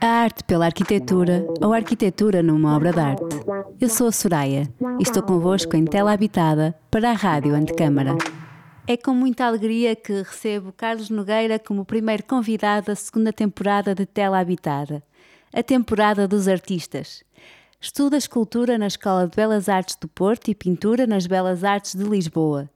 A arte pela arquitetura ou arquitetura numa obra de arte. Eu sou a Soraya e estou convosco em Tela Habitada para a Rádio Antecâmara. É com muita alegria que recebo Carlos Nogueira como primeiro convidado da segunda temporada de Tela Habitada, a temporada dos artistas. Estuda escultura na Escola de Belas Artes do Porto e pintura nas Belas Artes de Lisboa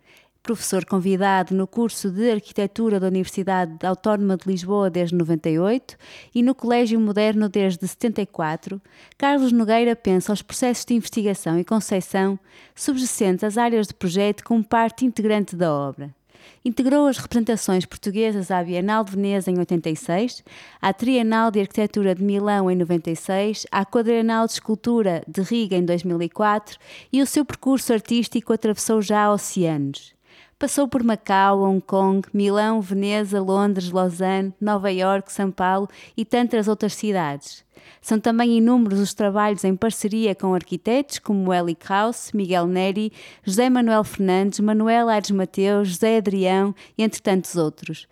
professor convidado no curso de Arquitetura da Universidade Autónoma de Lisboa desde 98 e no Colégio Moderno desde 74, Carlos Nogueira pensa os processos de investigação e concepção subjacentes às áreas de projeto como parte integrante da obra. Integrou as representações portuguesas à Bienal de Veneza em 86, à Trienal de Arquitetura de Milão em 96, à Quadrienal de Escultura de Riga em 2004 e o seu percurso artístico atravessou já oceanos. Passou por Macau, Hong Kong, Milão, Veneza, Londres, Lausanne, Nova York, São Paulo e tantas outras cidades. São também inúmeros os trabalhos em parceria com arquitetos como Eli Krauss, Miguel Neri, José Manuel Fernandes, Manuel Aires Mateus, José Adrião entre tantos outros.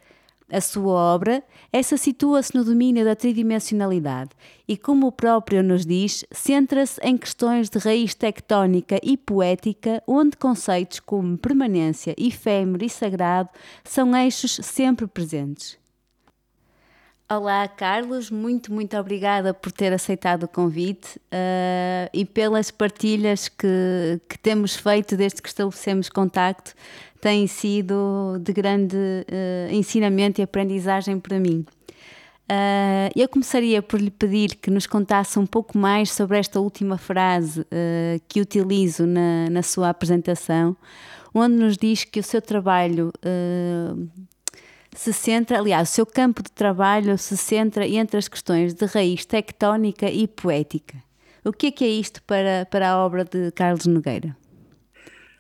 A sua obra, essa situa-se no domínio da tridimensionalidade e, como o próprio nos diz, centra-se em questões de raiz tectónica e poética, onde conceitos como permanência, efêmero e sagrado são eixos sempre presentes. Olá, Carlos, muito, muito obrigada por ter aceitado o convite uh, e pelas partilhas que, que temos feito desde que estabelecemos contacto tem sido de grande uh, ensinamento e aprendizagem para mim. Uh, eu começaria por lhe pedir que nos contasse um pouco mais sobre esta última frase que utilizo na, na, sua apresentação, onde nos diz que o seu trabalho se centra, aliás, o seu campo de trabalho se centra entre as questões de raiz tectónica e poética. O que é que é isto para, para a obra de Carlos Nogueira?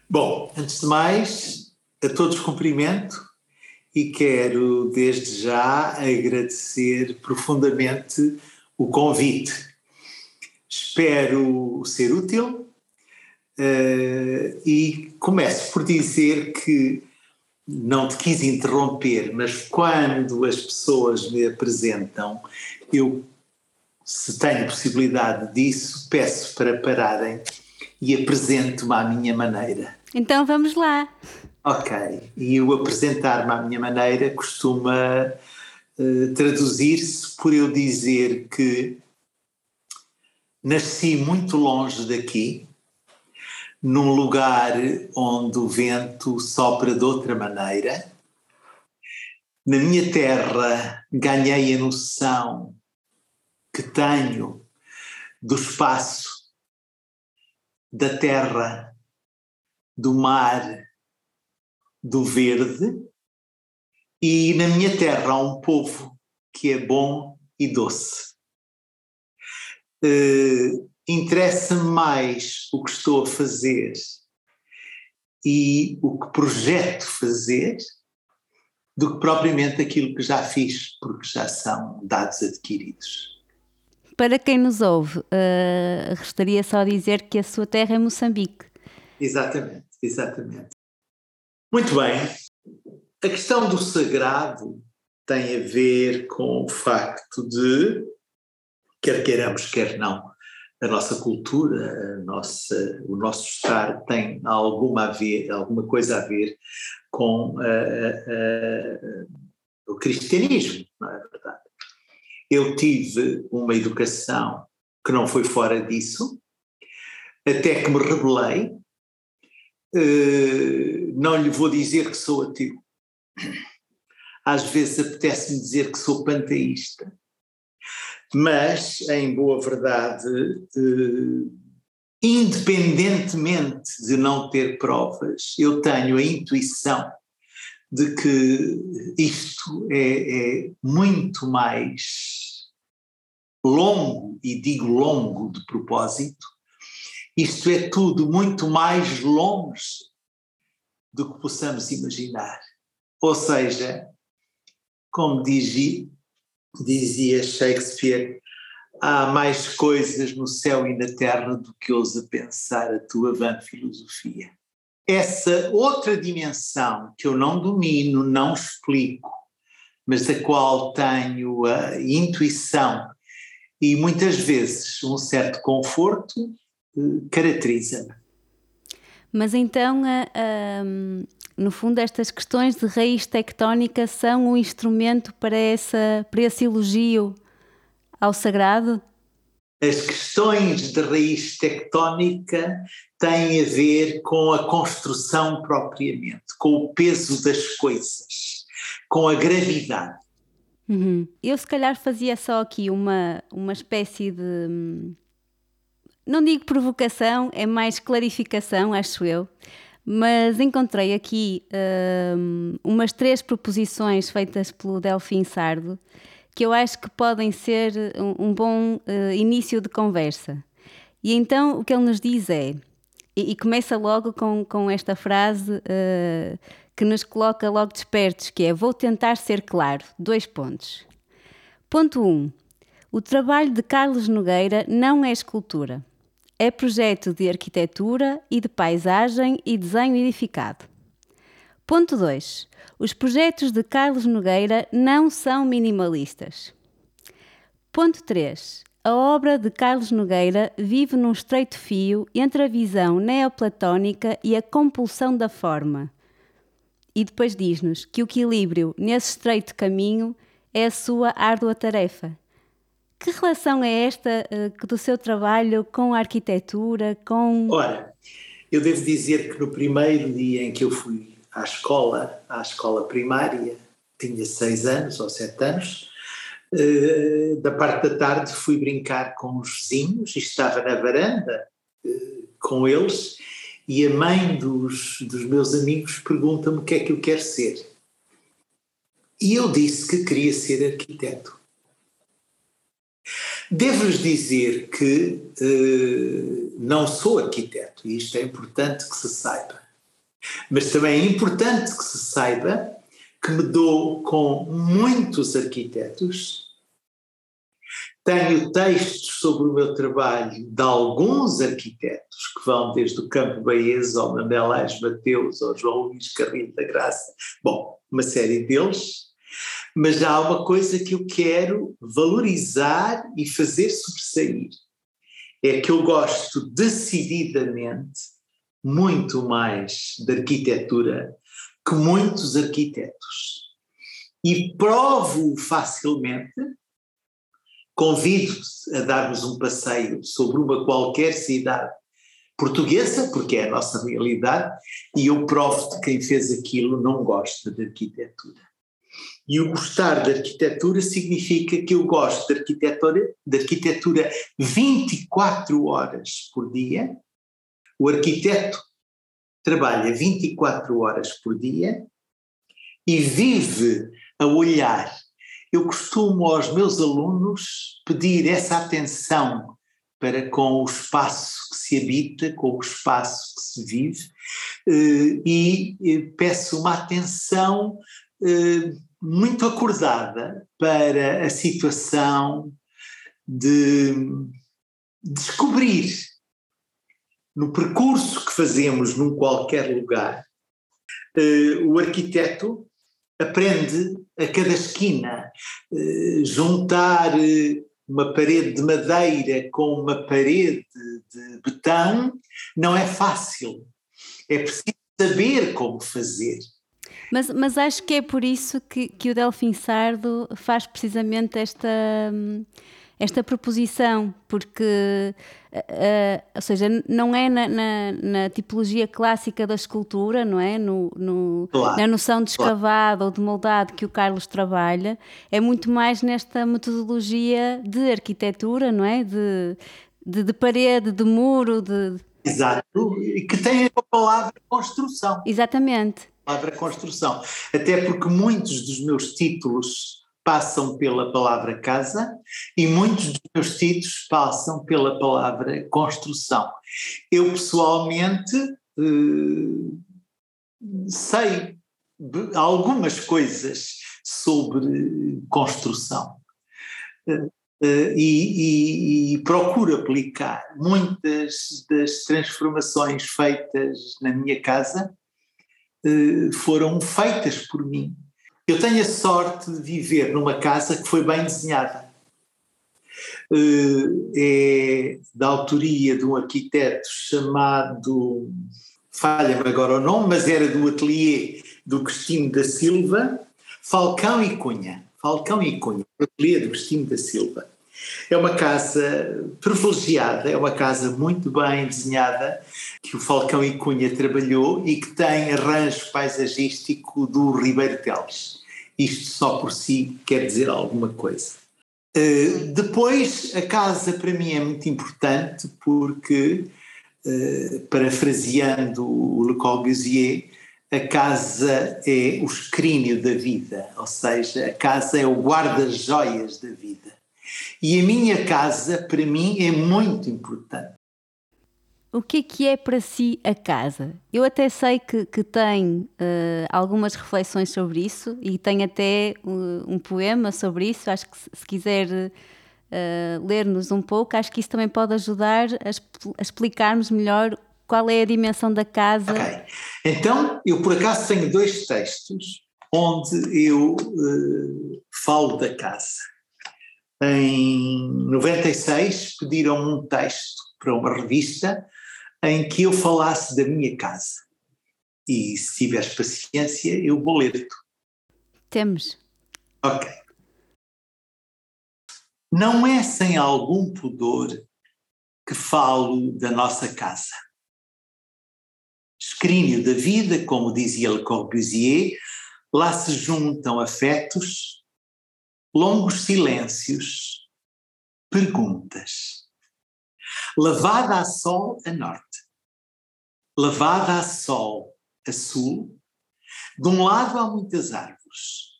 Bom, antes de mais, a todos cumprimento e quero desde já agradecer profundamente o convite. Espero ser útil uh, e começo por dizer que não te quis interromper, mas quando as pessoas me apresentam, eu, se tenho possibilidade disso, peço para pararem e apresento-me à minha maneira. Então vamos lá. Ok, e o apresentar-me à minha maneira costuma uh, traduzir-se por eu dizer que nasci muito longe daqui, num lugar onde o vento sopra de outra maneira. Na minha terra ganhei a noção que tenho do espaço, da terra, do mar, do verde, e na minha terra há um povo que é bom e doce. Uh, Interessa-me mais o que estou a fazer e o que projeto fazer do que propriamente aquilo que já fiz, porque já são dados adquiridos. Para quem nos ouve, uh, restaria só dizer que a sua terra é Moçambique. Exatamente, exatamente. Muito bem. A questão do sagrado tem a ver com o facto de, quer queiramos, quer não, a nossa cultura, a nossa, o nosso estar tem alguma, a ver, alguma coisa a ver com o cristianismo, não é verdade? Eu tive uma educação que não foi fora disso, até que me rebelei, Uh, não lhe vou dizer que sou ateu. Às vezes apetece-me dizer que sou panteísta. Mas, em boa verdade, uh, independentemente de não ter provas, eu tenho a intuição de que isto é, é muito mais longo, e digo longo de propósito, isto é tudo muito mais longe do que possamos imaginar. Ou seja, como dizia, dizia Shakespeare, há mais coisas no céu e na terra do que ousa pensar a tua vã filosofia. Essa outra dimensão que eu não domino, não explico, mas da qual tenho a intuição e muitas vezes um certo conforto, eh, caracteriza-me. Mas então, no fundo, estas questões de raiz tectónica são um instrumento para, essa, para esse elogio ao sagrado? As questões de raiz tectónica têm a ver com a construção propriamente, com o peso das coisas, com a gravidade. Uhum. Eu, se calhar, fazia só aqui uma, uma espécie de não digo provocação, é mais clarificação, acho eu, mas encontrei aqui um, umas três proposições feitas pelo Delfim Sardo que eu acho que podem ser um, um bom uh, início de conversa. E então o que ele nos diz é, e, e começa logo com, com esta frase uh, que nos coloca logo despertos, que é vou tentar ser claro, dois pontos. Ponto 1. Um, o trabalho de Carlos Nogueira não é escultura. É projeto de arquitetura e de paisagem e desenho edificado. Ponto 2. Os projetos de Carlos Nogueira não são minimalistas. Ponto 3. A obra de Carlos Nogueira vive num estreito fio entre a visão neoplatónica e a compulsão da forma. E depois diz-nos que o equilíbrio nesse estreito caminho é a sua árdua tarefa que relação é esta uh, do seu trabalho com a arquitetura, com... Ora, eu devo dizer que no primeiro dia em que eu fui à escola, à escola primária, tinha seis anos ou sete anos, uh, da parte da tarde fui brincar com os vizinhos e estava na varanda uh, com eles e a mãe dos, dos meus amigos pergunta-me o que é que eu quero ser. E eu disse que queria ser arquiteto. Devo-lhes dizer que uh, não sou arquiteto, e isto é importante que se saiba. Mas também é importante que se saiba que me dou com muitos arquitetos. Tenho textos sobre o meu trabalho de alguns arquitetos, que vão desde o Campo Baez ao Manuel Ais Mateus, ao João Luís Carrilho da Graça, bom, uma série deles, mas há uma coisa que eu quero valorizar e fazer sobressair. É que eu gosto decididamente muito mais de arquitetura que muitos arquitetos. E provo facilmente, convido-te a darmos um passeio sobre uma qualquer cidade portuguesa, porque é a nossa realidade, e eu provo que quem fez aquilo não gosta de arquitetura. E o gostar de arquitetura significa que eu gosto de arquitetura, de arquitetura 24 horas por dia. O arquiteto trabalha 24 horas por dia e vive a olhar. Eu costumo aos meus alunos pedir essa atenção para com o espaço que se habita, com o espaço que se vive, eh, e eh, peço uma atenção muito acordada para a situação de descobrir no percurso que fazemos num qualquer lugar, uh, o arquiteto aprende a cada esquina uh, juntar uma parede de madeira com uma parede de betão não é fácil. É preciso saber como fazer. Mas, mas acho que é por isso que, que o Delfim Sardo faz precisamente esta, esta proposição, porque, uh, ou seja, não é na, na, na, tipologia clássica da escultura, não é? No, no claro. Na noção de escavado claro. ou de moldado que o Carlos trabalha, é muito mais nesta metodologia de arquitetura, não é? De, de, de parede, de muro, de. Exato, e que tem a palavra construção. Exatamente palavra construção. Até porque muitos dos meus títulos passam pela palavra casa e muitos dos meus títulos passam pela palavra construção. Eu pessoalmente eh, sei algumas coisas sobre construção. Uh, e, e, e, procuro aplicar muitas das transformações feitas na minha casa eh, foram feitas por mim. Eu tenho a sorte de viver numa casa que foi bem desenhada. É da autoria de um arquiteto chamado, falha-me agora o nome, mas era do ateliê do Cristino da Silva, Falcão e Cunha. Falcão e Cunha, ateliê do Cristino da Silva. É uma casa privilegiada, é uma casa muito bem desenhada, que o Falcão e Cunha trabalhou e que tem arranjo paisagístico do Ribeiro Teles. Isto só por si quer dizer alguma coisa. Uh, depois, a casa para mim é muito importante porque, uh, parafraseando o Le Corbusier, a casa é o escrínio da vida, ou seja, a casa é o guarda-joias da vida. E a minha casa, para mim, é muito importante. O que é que é para si a casa? Eu até sei que, que tem uh, algumas reflexões sobre isso e tem até uh, um poema sobre isso. Acho que se, se quiser uh, ler-nos um pouco, acho que isso também pode ajudar a, a, explicarmos melhor qual é a dimensão da casa. Ok. Então, eu por acaso tenho dois textos onde eu falo da casa. Em 96 pediram um texto para uma revista em que eu falasse da minha casa. E se tiveres paciência, eu vou ler-te. Temos. Ok. Não é sem algum pudor que falo da nossa casa. Escrínio da vida, como dizia Le Corbusier, lá se juntam afetos, longos silêncios, perguntas. Lavada a sol a norte, lavada a sol a sul, de um lado há muitas árvores,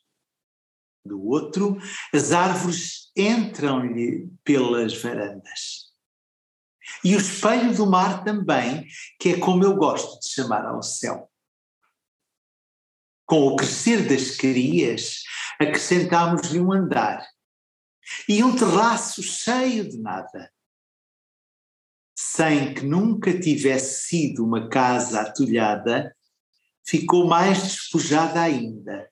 do outro as árvores entram-lhe pelas varandas. E o espelho do mar também, que é como eu gosto de chamar ao céu. Com o crescer das crias, acrescentámos-lhe um andar e um terraço cheio de nada, sem que nunca tivesse sido uma casa atulhada, ficou mais despojada ainda.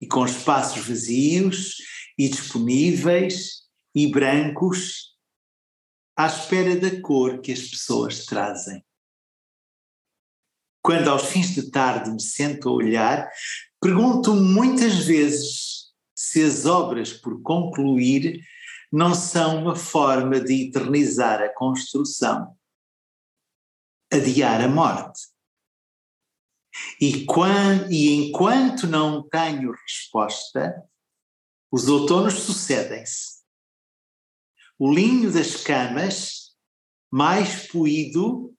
E com espaços vazios e disponíveis e brancos, à espera da cor que as pessoas trazem. Quando aos fins de tarde me sento a olhar, pergunto muitas vezes se as obras por concluir não são uma forma de eternizar a construção, adiar a morte. E, quando, e enquanto não tenho resposta, os outonos sucedem-se. O linho das camas, mais poído,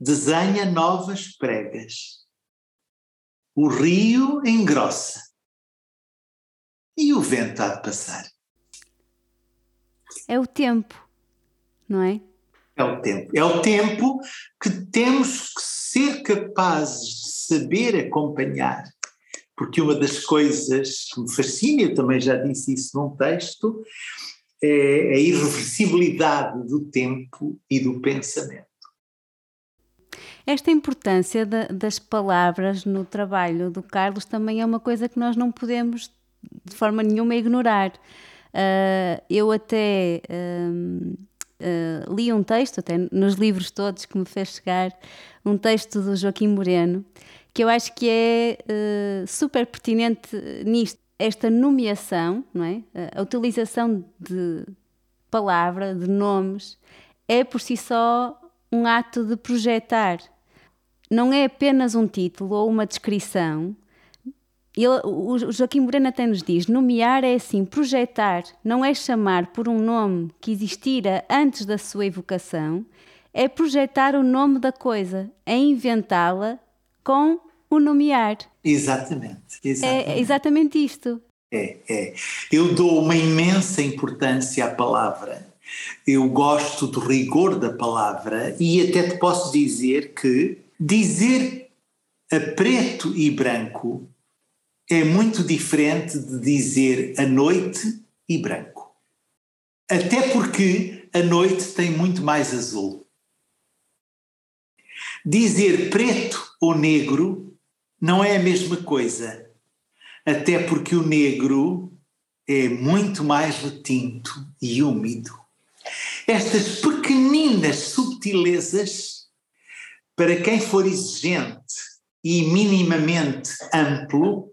desenha novas pregas. O rio engrossa. E o vento há de passar. É o tempo, não é? É o tempo. É o tempo que temos que ser capazes de saber acompanhar. Porque uma das coisas que me fascina, eu também já disse isso num texto, é a irreversibilidade do tempo e do pensamento. Esta importância de, das palavras no trabalho do Carlos também é uma coisa que nós não podemos de forma nenhuma ignorar. Uh, eu até uh, uh, li um texto, até nos livros todos que me fez chegar, um texto do Joaquim Moreno, que eu acho que é super pertinente nisto. Esta nomeação, não é? a utilização de palavra, de nomes, é por si só um ato de projetar. Não é apenas um título ou uma descrição. Ele, o Joaquim Moreno até nos diz: nomear é assim, projetar, não é chamar por um nome que existira antes da sua evocação, é projetar o nome da coisa, é inventá-la com o nomear. Exatamente. exatamente. É exatamente isto. É, é. Eu dou uma imensa importância à palavra eu gosto do rigor da palavra e até te posso dizer que dizer a preto e branco é muito diferente de dizer a noite e branco. Até porque a noite tem muito mais azul. Dizer preto ou negro não é a mesma coisa. até porque o negro é muito mais retinto e úmido. Estas pequeninas subtilezas, para quem for exigente e minimamente amplo,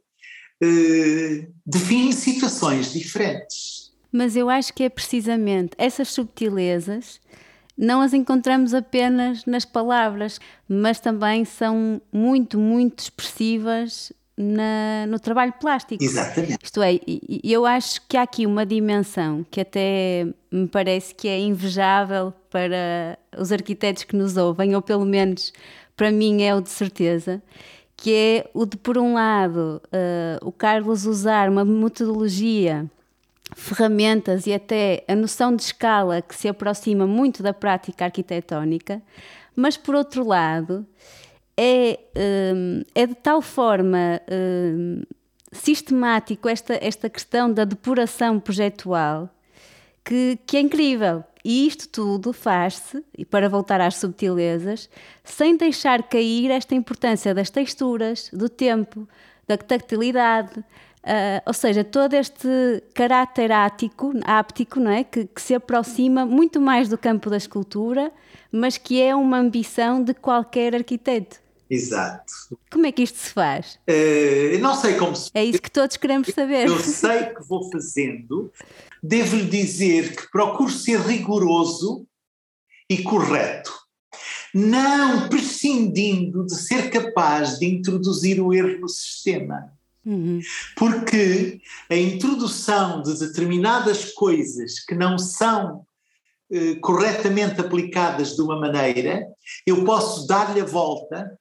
eh, define situações diferentes. Mas eu acho que é precisamente essas subtilezas não as encontramos apenas nas palavras, mas também são muito, muito expressivas na, no trabalho plástico. Exatamente. Isto é, eu acho que há aqui uma dimensão que até me parece que é invejável para os arquitetos que nos ouvem, ou pelo menos para mim é o de certeza, que é o de, por um lado, uh, o Carlos usar uma metodologia ferramentas e até a noção de escala que se aproxima muito da prática arquitetónica, mas por outro lado é, hum, é de tal forma hum, sistemático esta, esta questão da depuração projetual que, que é incrível. E isto tudo faz-se, e para voltar às subtilezas, sem deixar cair esta importância das texturas, do tempo, da tactilidade, Uh, ou seja, todo este caráter ático, áptico, não é? Que, que, se aproxima muito mais do campo da escultura, mas que é uma ambição de qualquer arquiteto. Exato. Como é que isto se faz? Uh, não sei como se É isso que todos queremos saber. Eu sei que vou fazendo. Devo-lhe dizer que procuro ser rigoroso e correto, não prescindindo de ser capaz de introduzir o erro no sistema. Uhum. Porque a introdução de determinadas coisas que não são eh, corretamente aplicadas de uma maneira, eu posso dar-lhe a volta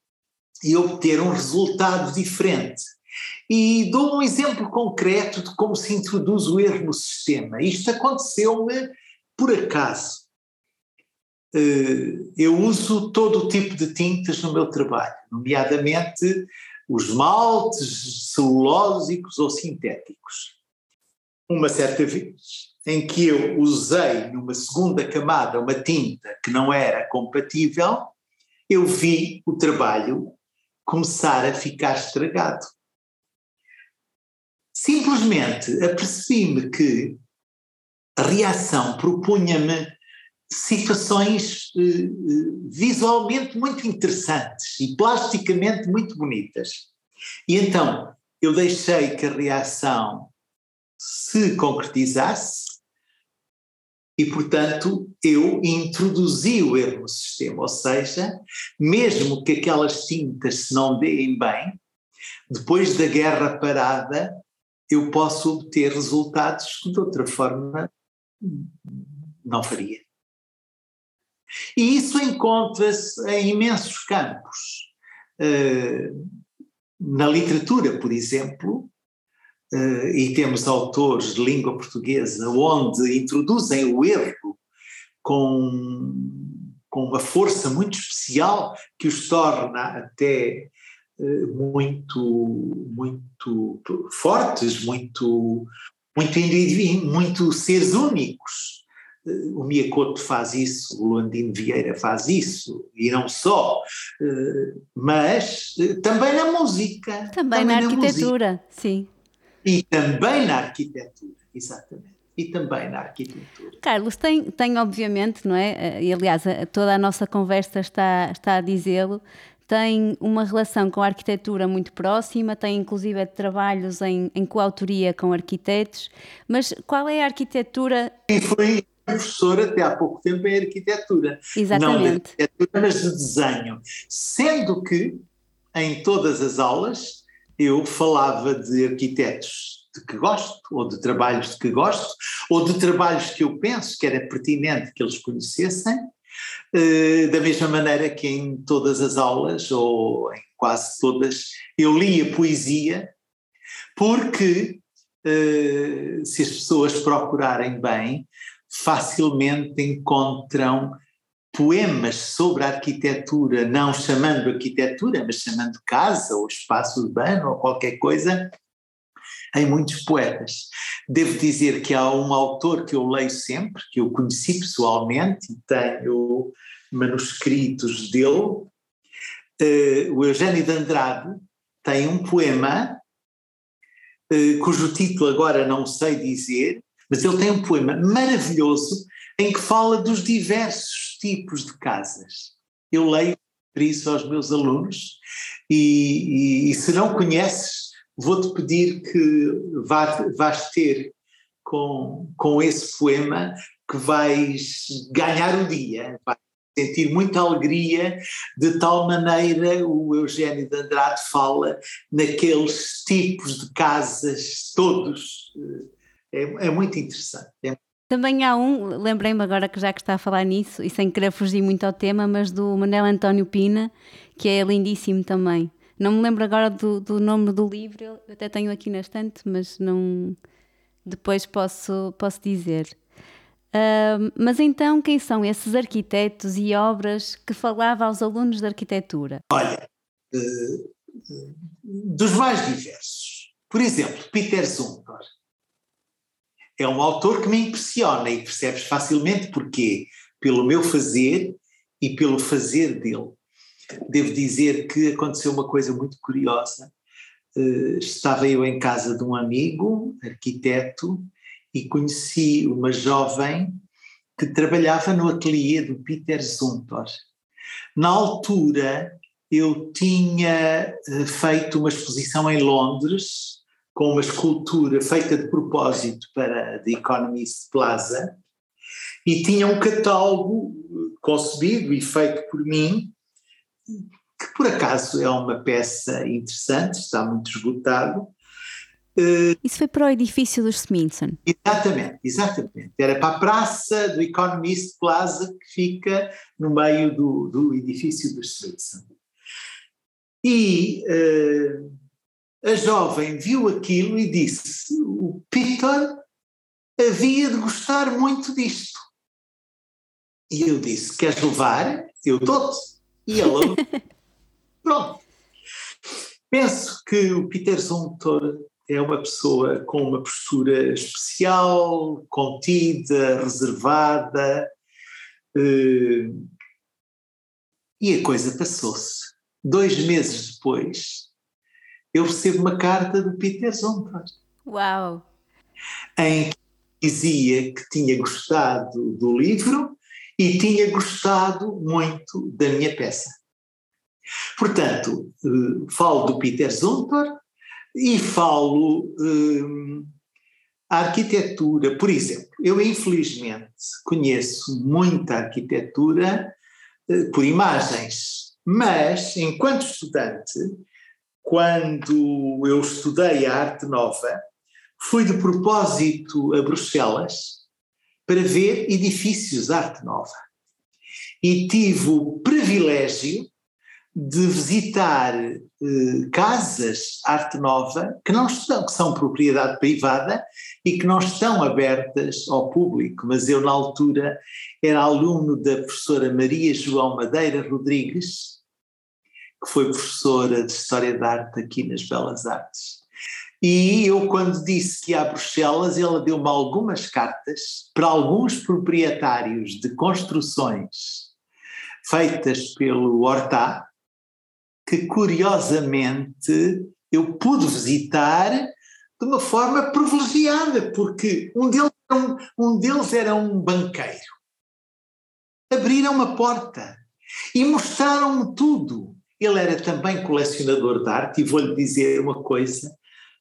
e obter um resultado diferente. E dou um exemplo concreto de como se introduz o erro no sistema. Isto aconteceu-me por acaso. Eh, eu uso todo o tipo de tintas no meu trabalho, nomeadamente os maltes celulósicos ou sintéticos. Uma certa vez em que eu usei numa segunda camada uma tinta que não era compatível, eu vi o trabalho começar a ficar estragado. Simplesmente apercebi-me que a reação propunha-me situações eh, eh, visualmente muito interessantes e plasticamente muito bonitas. E então eu deixei que a reação se concretizasse e, portanto, eu introduzi o erro no sistema, ou seja, mesmo que aquelas tintas se não deem bem, depois da guerra parada, eu posso obter resultados que de outra forma não faria. E isso encontra-se em imensos campos. Uh, na literatura, por exemplo, e temos autores de língua portuguesa onde introduzem o erro com, com uma força muito especial que os torna até uh, muito, muito fortes, muito, muito, muito seres únicos o Miyakoto faz isso, o Landino Vieira faz isso, e não só, eh, mas eh, também na música. Também, também na, na, arquitetura, música. sim. E também na arquitetura, exatamente. E também na arquitetura. Carlos, tem, tem obviamente, não é? Eh, e aliás, toda a nossa conversa está, está a dizê-lo, tem uma relação com a arquitetura muito próxima, tem inclusive trabalhos em, em coautoria com arquitetos, mas qual é a arquitetura? E foi professor até há pouco tempo em arquitetura. Exatamente. Não de arquitetura, mas de desenho. Sendo que em todas as aulas eu falava de arquitetos de que gosto, ou de trabalhos de que gosto, ou de trabalhos que eu penso que era pertinente que eles conhecessem, eh, da mesma maneira que em todas as aulas, ou em quase todas, eu lia poesia, porque eh, se as pessoas procurarem bem, facilmente encontram poemas sobre a arquitetura, não chamando arquitetura, mas chamando casa ou espaço urbano ou qualquer coisa, em muitos poetas. Devo dizer que há um autor que eu leio sempre, que eu conheci pessoalmente e tenho manuscritos dele, uh, o Eugênio de Andrade, tem um poema eh, cujo título agora não sei dizer, mas ele tem um poema maravilhoso em que fala dos diversos tipos de casas. Eu leio isso aos meus alunos e, e, e se não conheces, vou-te pedir que vá, vais ter com, com esse poema que vais ganhar o dia, vais sentir muita alegria, de tal maneira o Eugênio de Andrade fala naqueles tipos de casas todos. É, é muito interessante. É. Também há um, lembrei-me agora que já que está a falar nisso, e sem querer fugir muito ao tema, mas do Manel António Pina, que é lindíssimo também. Não me lembro agora do, do nome do livro, eu até tenho aqui na estante, mas não. Depois posso, posso dizer. Uh, mas então, quem são esses arquitetos e obras que falava aos alunos de arquitetura? Olha, uh, dos mais diversos. Por exemplo, Peter Zumthor. É um autor que me impressiona e percebes facilmente porquê. Pelo meu fazer e pelo fazer dele. Devo dizer que aconteceu uma coisa muito curiosa. Uh, estava eu em casa de um amigo, arquiteto, e conheci uma jovem que trabalhava no ateliê do Peter Zumthor. Na altura, eu tinha eh, feito uma exposição em Londres com uma escultura feita de propósito para The Economist Plaza e tinha um catálogo eh, concebido e feito por mim que por acaso é uma peça interessante, está muito esgotado, Uh, Isso foi para o edifício dos Smithson. Exatamente, exatamente. Era para a praça do Economist Plaza que fica no meio do, do edifício dos Smithson. E uh, a jovem viu aquilo e disse: o Peter havia de gostar muito disto. E eu disse: Queres levar? Eu dou-te. E ela. Pronto. Penso que o Peter Zumthor é uma pessoa com uma postura especial, contida, reservada, eh, e a coisa passou-se. Dois meses depois, eu recebo uma carta do Peter Zonta. Uau! Em que dizia que tinha gostado do livro e tinha gostado muito da minha peça. Portanto, eh, falo do Peter Zumthor, e falo hum, a arquitetura, por exemplo, eu infelizmente conheço muita arquitetura uh, por imagens, mas enquanto estudante, quando eu estudei a arte nova, fui de propósito a Bruxelas para ver edifícios de arte nova. E tive o privilégio de visitar eh, casas arte nova que não estão, que são propriedade privada e que não estão abertas ao público, mas eu na altura era aluno da professora Maria João Madeira Rodrigues, que foi professora de História da Arte aqui nas Belas Artes. E eu, quando disse que ia a Bruxelas, ela deu-me algumas cartas para alguns proprietários de construções feitas pelo Hortá, que curiosamente eu pude visitar de uma forma privilegiada, porque um deles, um, um deles era um banqueiro. Abriram uma porta e mostraram-me tudo. Ele era também colecionador de arte, e vou-lhe dizer uma coisa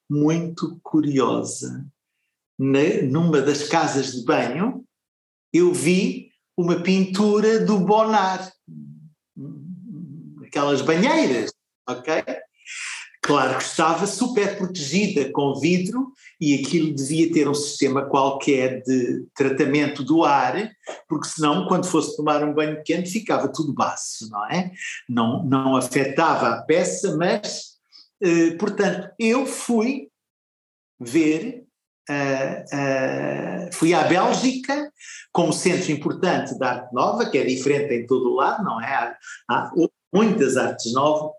muito curiosa. Na, numa das casas de banho, eu vi uma pintura do Bonnard, aquelas banheiras, ok? Claro que estava super protegida com vidro e aquilo devia ter um sistema qualquer de tratamento do ar, porque senão, quando fosse tomar um banho quente, ficava tudo baço, não é? Não, não afetava a peça, mas, eh, portanto, eu fui ver, uh, uh, fui à Bélgica como centro importante da arte nova, que é diferente em todo o lado, não é? Há, há muitas artes novas,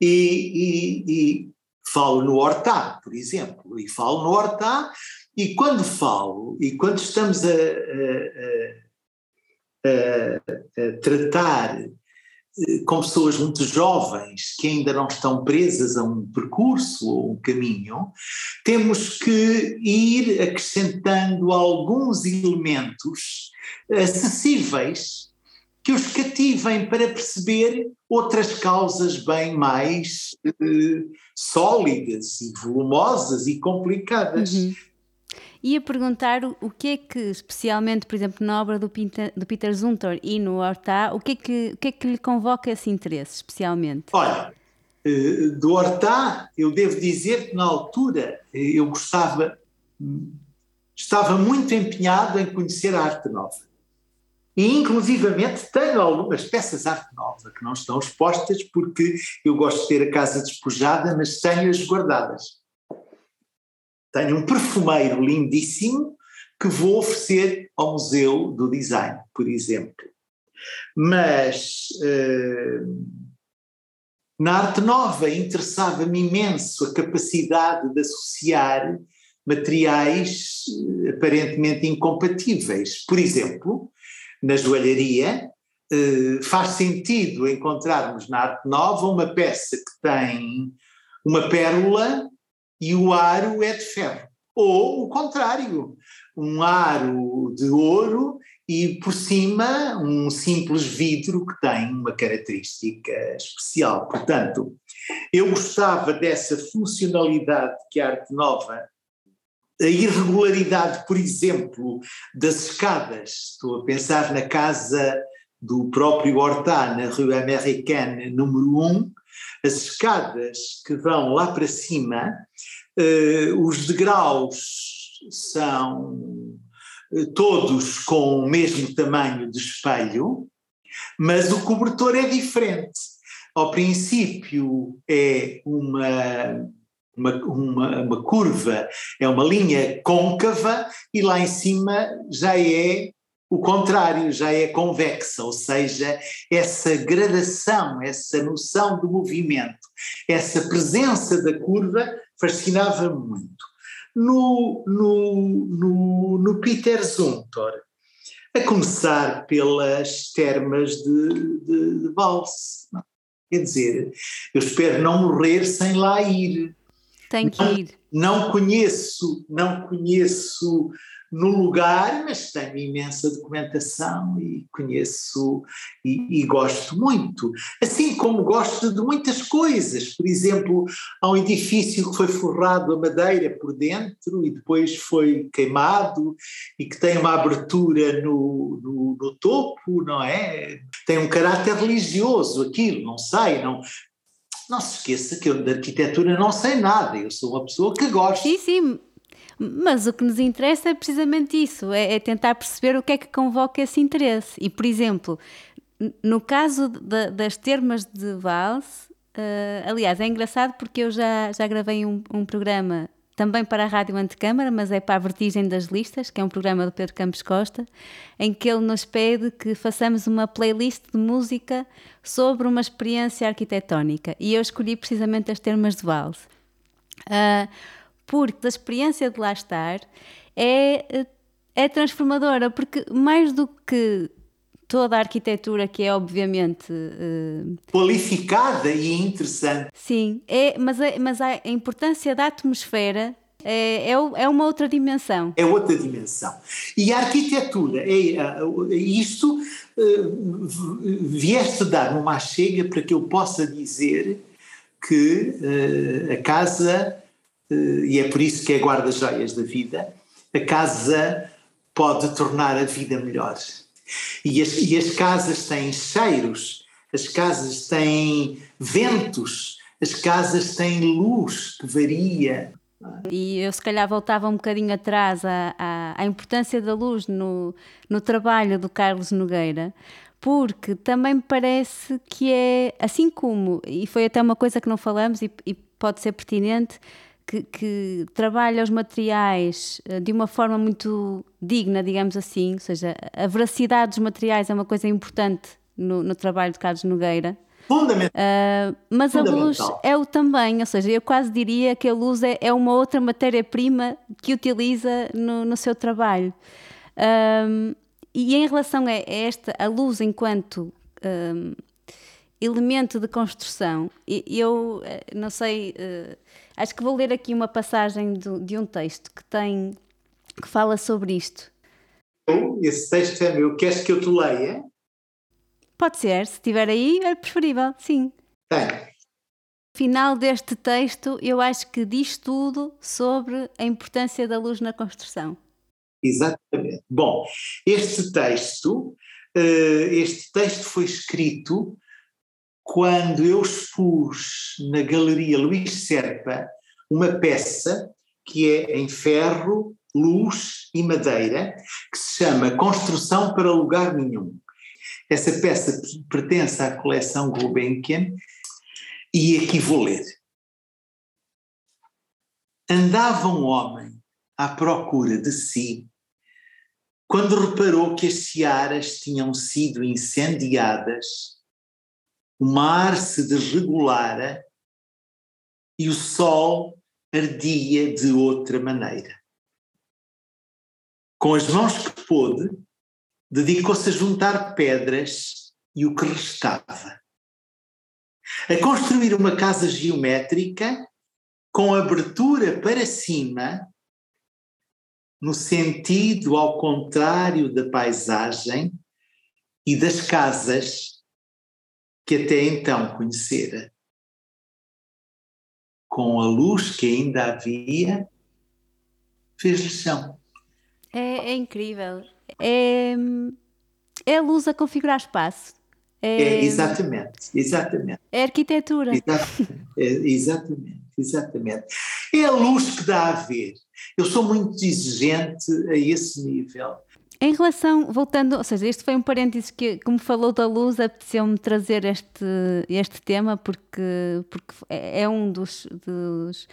e, e, e falo no Hortá, por exemplo, e falo no Hortá, e quando falo, e quando estamos a, a, a, a tratar eh, com pessoas muito jovens que ainda não estão presas a um percurso ou um caminho, temos que ir acrescentando alguns elementos acessíveis que os cativem para perceber outras causas bem mais eh, sólidas e volumosas e complicadas. Uhum. Ia perguntar o que é que, especialmente, por exemplo, na obra do Peter, do Peter Zumthor e no Hortá, o que, é que, o que é que lhe convoca esse interesse, especialmente? Olha, eh, do Hortá, eu devo dizer que na altura eh, eu gostava, estava muito empenhado em conhecer a arte nova. E, inclusivamente, tenho algumas peças de arte nova que não estão expostas porque eu gosto de ter a casa despojada, mas tenho-as guardadas. Tenho um perfumeiro lindíssimo que vou oferecer ao Museu do Design, por exemplo. Mas uh, na arte nova interessava-me imenso a capacidade de associar materiais eh, aparentemente incompatíveis. Por exemplo, na joalharia, uh, faz sentido encontrarmos na arte nova uma peça que tem uma pérola e o aro é de ferro. Ou o contrário, um aro de ouro e por cima um simples vidro que tem uma característica especial. Portanto, eu gostava dessa funcionalidade que a arte nova a irregularidade, por exemplo, das escadas. Estou a pensar na casa do próprio Horta, na Rue Américaine, número 1, as escadas que vão lá para cima, uh, os degraus são uh, todos com o mesmo tamanho de espelho, mas o cobertor é diferente. Ao princípio é uma uma, uma, uma, curva, é uma linha côncava e lá em cima já é o contrário, já é convexa, ou seja, essa gradação, essa noção de movimento, essa presença da curva fascinava muito. No, no, no, no Peter Zumthor, a começar pelas termas de, de, de Valse. Quer dizer, eu espero não morrer sem lá ir. Tem que ir. Não, não conheço, não conheço no lugar, mas tenho imensa documentação e conheço e, e, gosto muito. Assim como gosto de muitas coisas. Por exemplo, há um edifício que foi forrado a madeira por dentro e depois foi queimado e que tem uma abertura no, no, no topo, não é? Tem um caráter religioso aquilo, não sei, não, não se esqueça que eu de arquitetura não sei nada, eu sou uma pessoa que gosta. Sim, sim, mas o que nos interessa é precisamente isso, é, é tentar perceber o que é que convoca esse interesse. E, por exemplo, no caso de, das termas de Valse, uh, aliás, é engraçado porque eu já, já gravei um, um programa também para a Rádio Antecâmara, mas é para a Vertigem das Listas, que é um programa do Pedro Campos Costa, em que ele nos pede que façamos uma playlist de música sobre uma experiência arquitetónica. E eu escolhi precisamente as termas de Valse. Uh, porque a experiência de lá estar é, é transformadora, porque mais do que toda a arquitetura que é obviamente uh, qualificada e interessante. Sim, é, mas, é, mas a importância da atmosfera é, é, é, uma outra dimensão. É outra dimensão. E a arquitetura, é, é isto uh, vieste dar uma chega para que eu possa dizer que uh, a casa eh, e é por isso que é guarda-joias da vida, a casa pode tornar a vida melhor. E as, e as casas têm cheiros, as casas têm ventos, as casas têm luz que varia. E eu se calhar voltava um bocadinho atrás à, à, à, importância da luz no, no trabalho do Carlos Nogueira, porque também me parece que é, assim como, e foi até uma coisa que não falamos e, e pode ser pertinente, que, que, trabalha os materiais eh, de uma forma muito digna, digamos assim, ou seja, a veracidade dos materiais é uma coisa importante no, no trabalho de Carlos Nogueira. Fundamental. Uh, mas a luz é o também, ou seja, eu quase diria que a luz é, é uma outra matéria-prima que utiliza no, no seu trabalho. E em relação a esta, a luz enquanto elemento de construção, eu eh, não sei, acho que vou ler aqui uma passagem de um texto que tem que fala sobre isto. Esse texto é meu. Queres que eu te leia? Pode ser, se estiver aí é preferível, sim. Tem. Final deste texto, eu acho que diz tudo sobre a importância da luz na construção. Exatamente. Bom, este texto, eh, este texto foi escrito quando eu expus na Galeria Luís Serpa uma peça que é em ferro, luz e madeira, que se chama Construção para Lugar Nenhum. Essa peça pertence à coleção Gulbenkian e aqui vou ler. Andava um homem à procura de si quando reparou que as searas tinham sido incendiadas, o mar se desregulara e o sol ardia de outra maneira. Com as mãos que pôde, dedicou-se a juntar pedras e o que restava. A construir uma casa geométrica com abertura para cima, no sentido ao contrário da paisagem e das casas que até então conhecera. Com a luz que ainda havia, fez-lhe chão. É, é incrível. É, é a luz a configurar espaço. É, é exatamente, exatamente. É arquitetura. Exatamente, é, exatamente, exatamente. É a luz que dá a ver. Eu sou muito exigente a esse nível. Em relação, voltando, ou seja, este foi um parênteses que, como falou da luz, apeteceu-me trazer este, este tema porque, porque é, é um dos, dos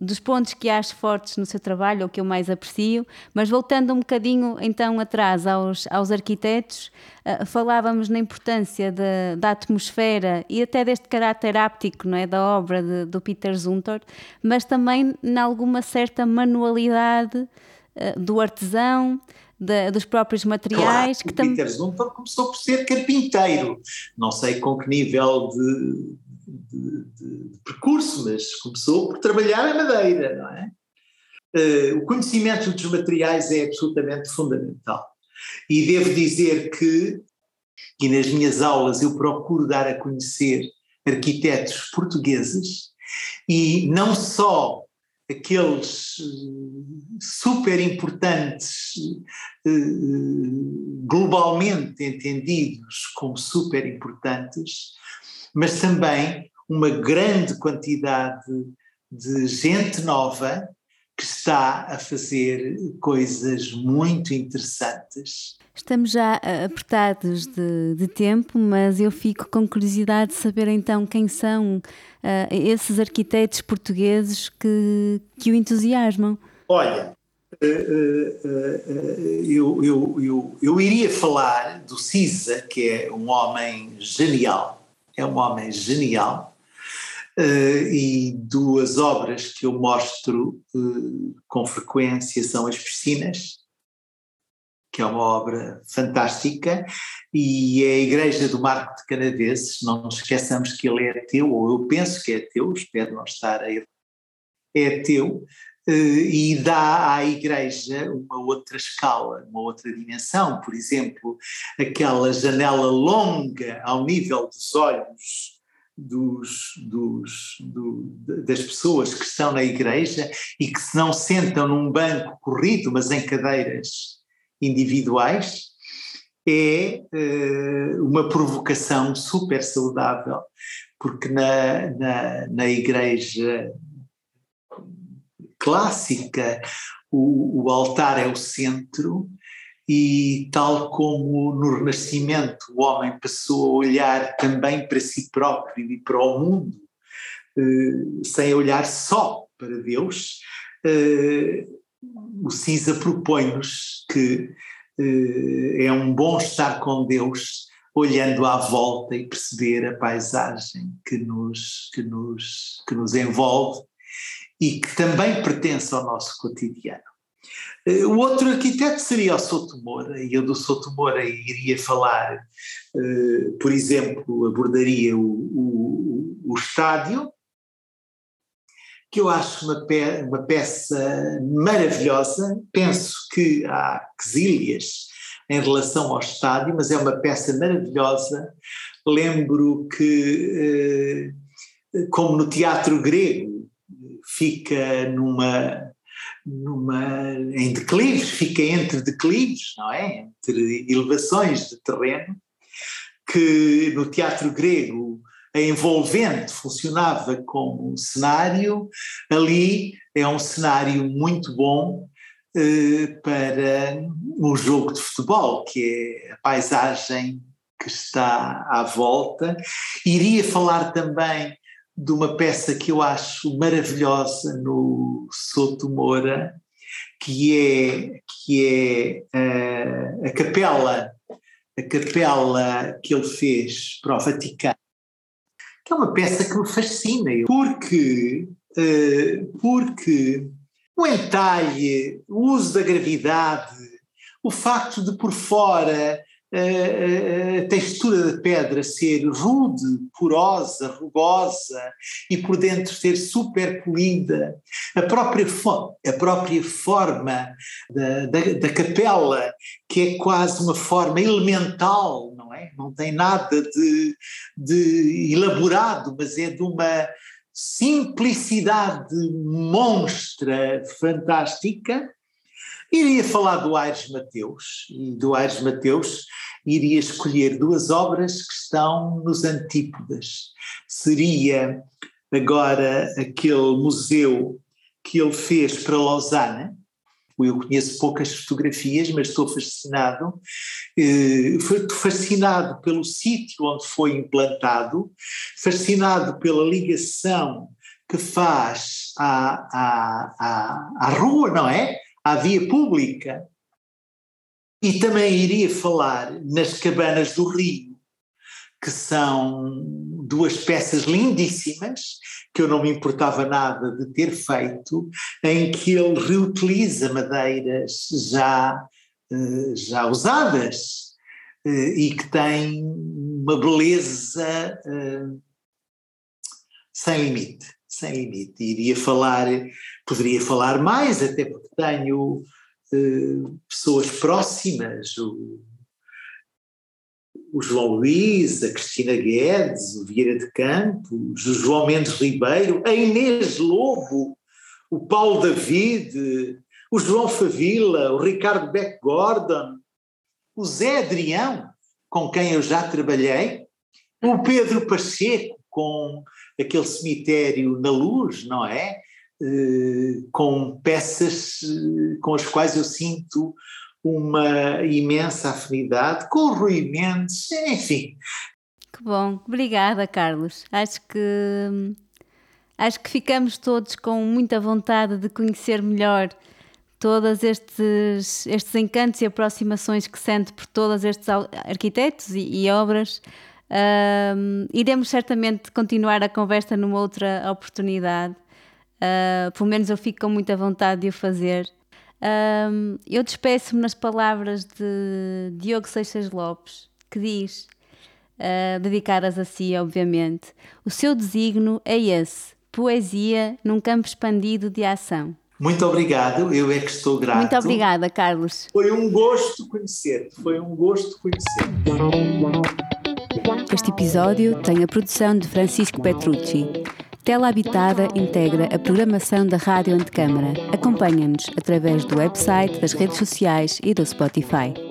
dos pontos que acho fortes no seu trabalho, ou que eu mais aprecio, mas voltando um bocadinho então atrás aos, aos arquitetos, uh, falávamos na importância de, da atmosfera e até deste caráter áptico não é, da obra de, do Peter Zumthor, mas também em alguma certa manualidade uh, do artesão, de, dos próprios materiais. Claro, que o Peter Zumthor começou por ser carpinteiro, não sei com que nível de de, de, de, percurso, mas começou por trabalhar a madeira, não é? Uh, o conhecimento dos materiais é absolutamente fundamental. E devo dizer que, e nas minhas aulas eu procuro dar a conhecer arquitetos portugueses, e não só aqueles eh, super importantes, eh, globalmente entendidos como super importantes, mas também uma grande quantidade de gente nova que está a fazer coisas muito interessantes. Estamos já eh, apertados de, de, tempo, mas eu fico com curiosidade de saber então quem são uh, esses arquitetos portugueses que, que o entusiasmam. Olha, uh, uh, eu, eu, eu, eu iria falar do Cisa, que é um homem genial, é um homem genial e duas obras que eu mostro uh, com frequência são As Piscinas, que é uma obra fantástica, e a Igreja do Marco de Canaveses, não nos esqueçamos que ele é teu, ou eu penso que é teu, espero não estar a errar, é teu, eh, e dá à Igreja uma outra escala, uma outra dimensão. Por exemplo, aquela janela longa ao nível dos olhos dos, dos, do, das pessoas que estão na igreja e que se não sentam num banco corrido, mas em cadeiras individuais, é uh, uma provocação super saudável, porque na, na, na igreja clássica, o, o altar é o centro, e tal como no Renascimento o homem passou a olhar também para si próprio e para o mundo, eh, sem olhar só para Deus, eh, o CISA propõe-nos que eh, é um bom estar com Deus olhando à volta e perceber a paisagem que nos, que nos, que nos envolve e que também pertence ao nosso cotidiano. Eh, o outro arquiteto seria o Souto Moura, e eu do Souto Moura iria falar, eh, por exemplo, abordaria o, o, o estádio, que eu acho uma, pe uma peça maravilhosa. Penso que há quesilhas em relação ao estádio, mas é uma peça maravilhosa. Lembro que, eh, como no teatro grego, fica numa numa, em declives, fica entre declives, não é? Entre elevações de terreno, que no teatro grego a envolvente funcionava como cenário, ali é um cenário muito bom eh, para um jogo de futebol, que é a paisagem que está à volta. Iria falar também de uma peça que eu acho maravilhosa no Souto Moura, que é, que é uh, a capela, a capela que ele fez para o Vaticano, que é uma peça que me fascina, porque, uh, porque o entalhe, o uso da gravidade, o facto de por fora a textura da pedra ser rude, porosa, rugosa e por dentro ser super polida, a própria, a própria forma da, da, da, capela, que é quase uma forma elemental, não é? Não tem nada de, de elaborado, mas é de uma simplicidade monstra, fantástica Iria falar do Aires Mateus, e do Aires Mateus iria escolher duas obras que estão nos antípodas. Seria agora aquele museu que ele fez para Lausanne, eu conheço poucas fotografias, mas estou fascinado. Eh, Foi fascinado pelo sítio onde foi implantado, fascinado pela ligação que faz à, à, à, à rua, não é? À via pública. E também iria falar nas cabanas do Rio, que são duas peças lindíssimas, que eu não me importava nada de ter feito, em que ele reutiliza madeiras já, eh, já usadas eh, e que têm uma beleza eh, sem limite, sem limite. Iria falar Poderia falar mais, até porque tenho uh, pessoas próximas, o, o, João Luís, a Cristina Guedes, o Vieira de Campos, o João Mendes Ribeiro, a Inês Lobo, o Paulo David, o João Favila, o Ricardo Beck Gordon, o Zé Adrião, com quem eu já trabalhei, o Pedro Pacheco, com aquele cemitério na luz, não é? Eh, com peças eh, com as quais eu sinto uma imensa afinidade, com o Rui Mendes, enfim. Que bom, obrigada Carlos. Acho que acho que ficamos todos com muita vontade de conhecer melhor todos estes, estes encantos e aproximações que sente por todos estes arquitetos e, e obras. Iremos certamente continuar a conversa numa outra oportunidade. Uh, pelo menos eu fico com muita vontade de o fazer. Uh, eu despeço-me nas palavras de Diogo Seixas Lopes, que diz, uh, dedicadas a si, obviamente, o seu designo é esse, poesia num campo expandido de ação. Muito obrigado, eu é que estou grato. Muito obrigada, Carlos. Foi um gosto conhecer-te, foi um gosto conhecer-te. Este episódio tem a produção de Francisco Petrucci. Tela Habitada integra a programação da Rádio Antecâmara. Acompanha-nos através do website, das redes sociais e do Spotify.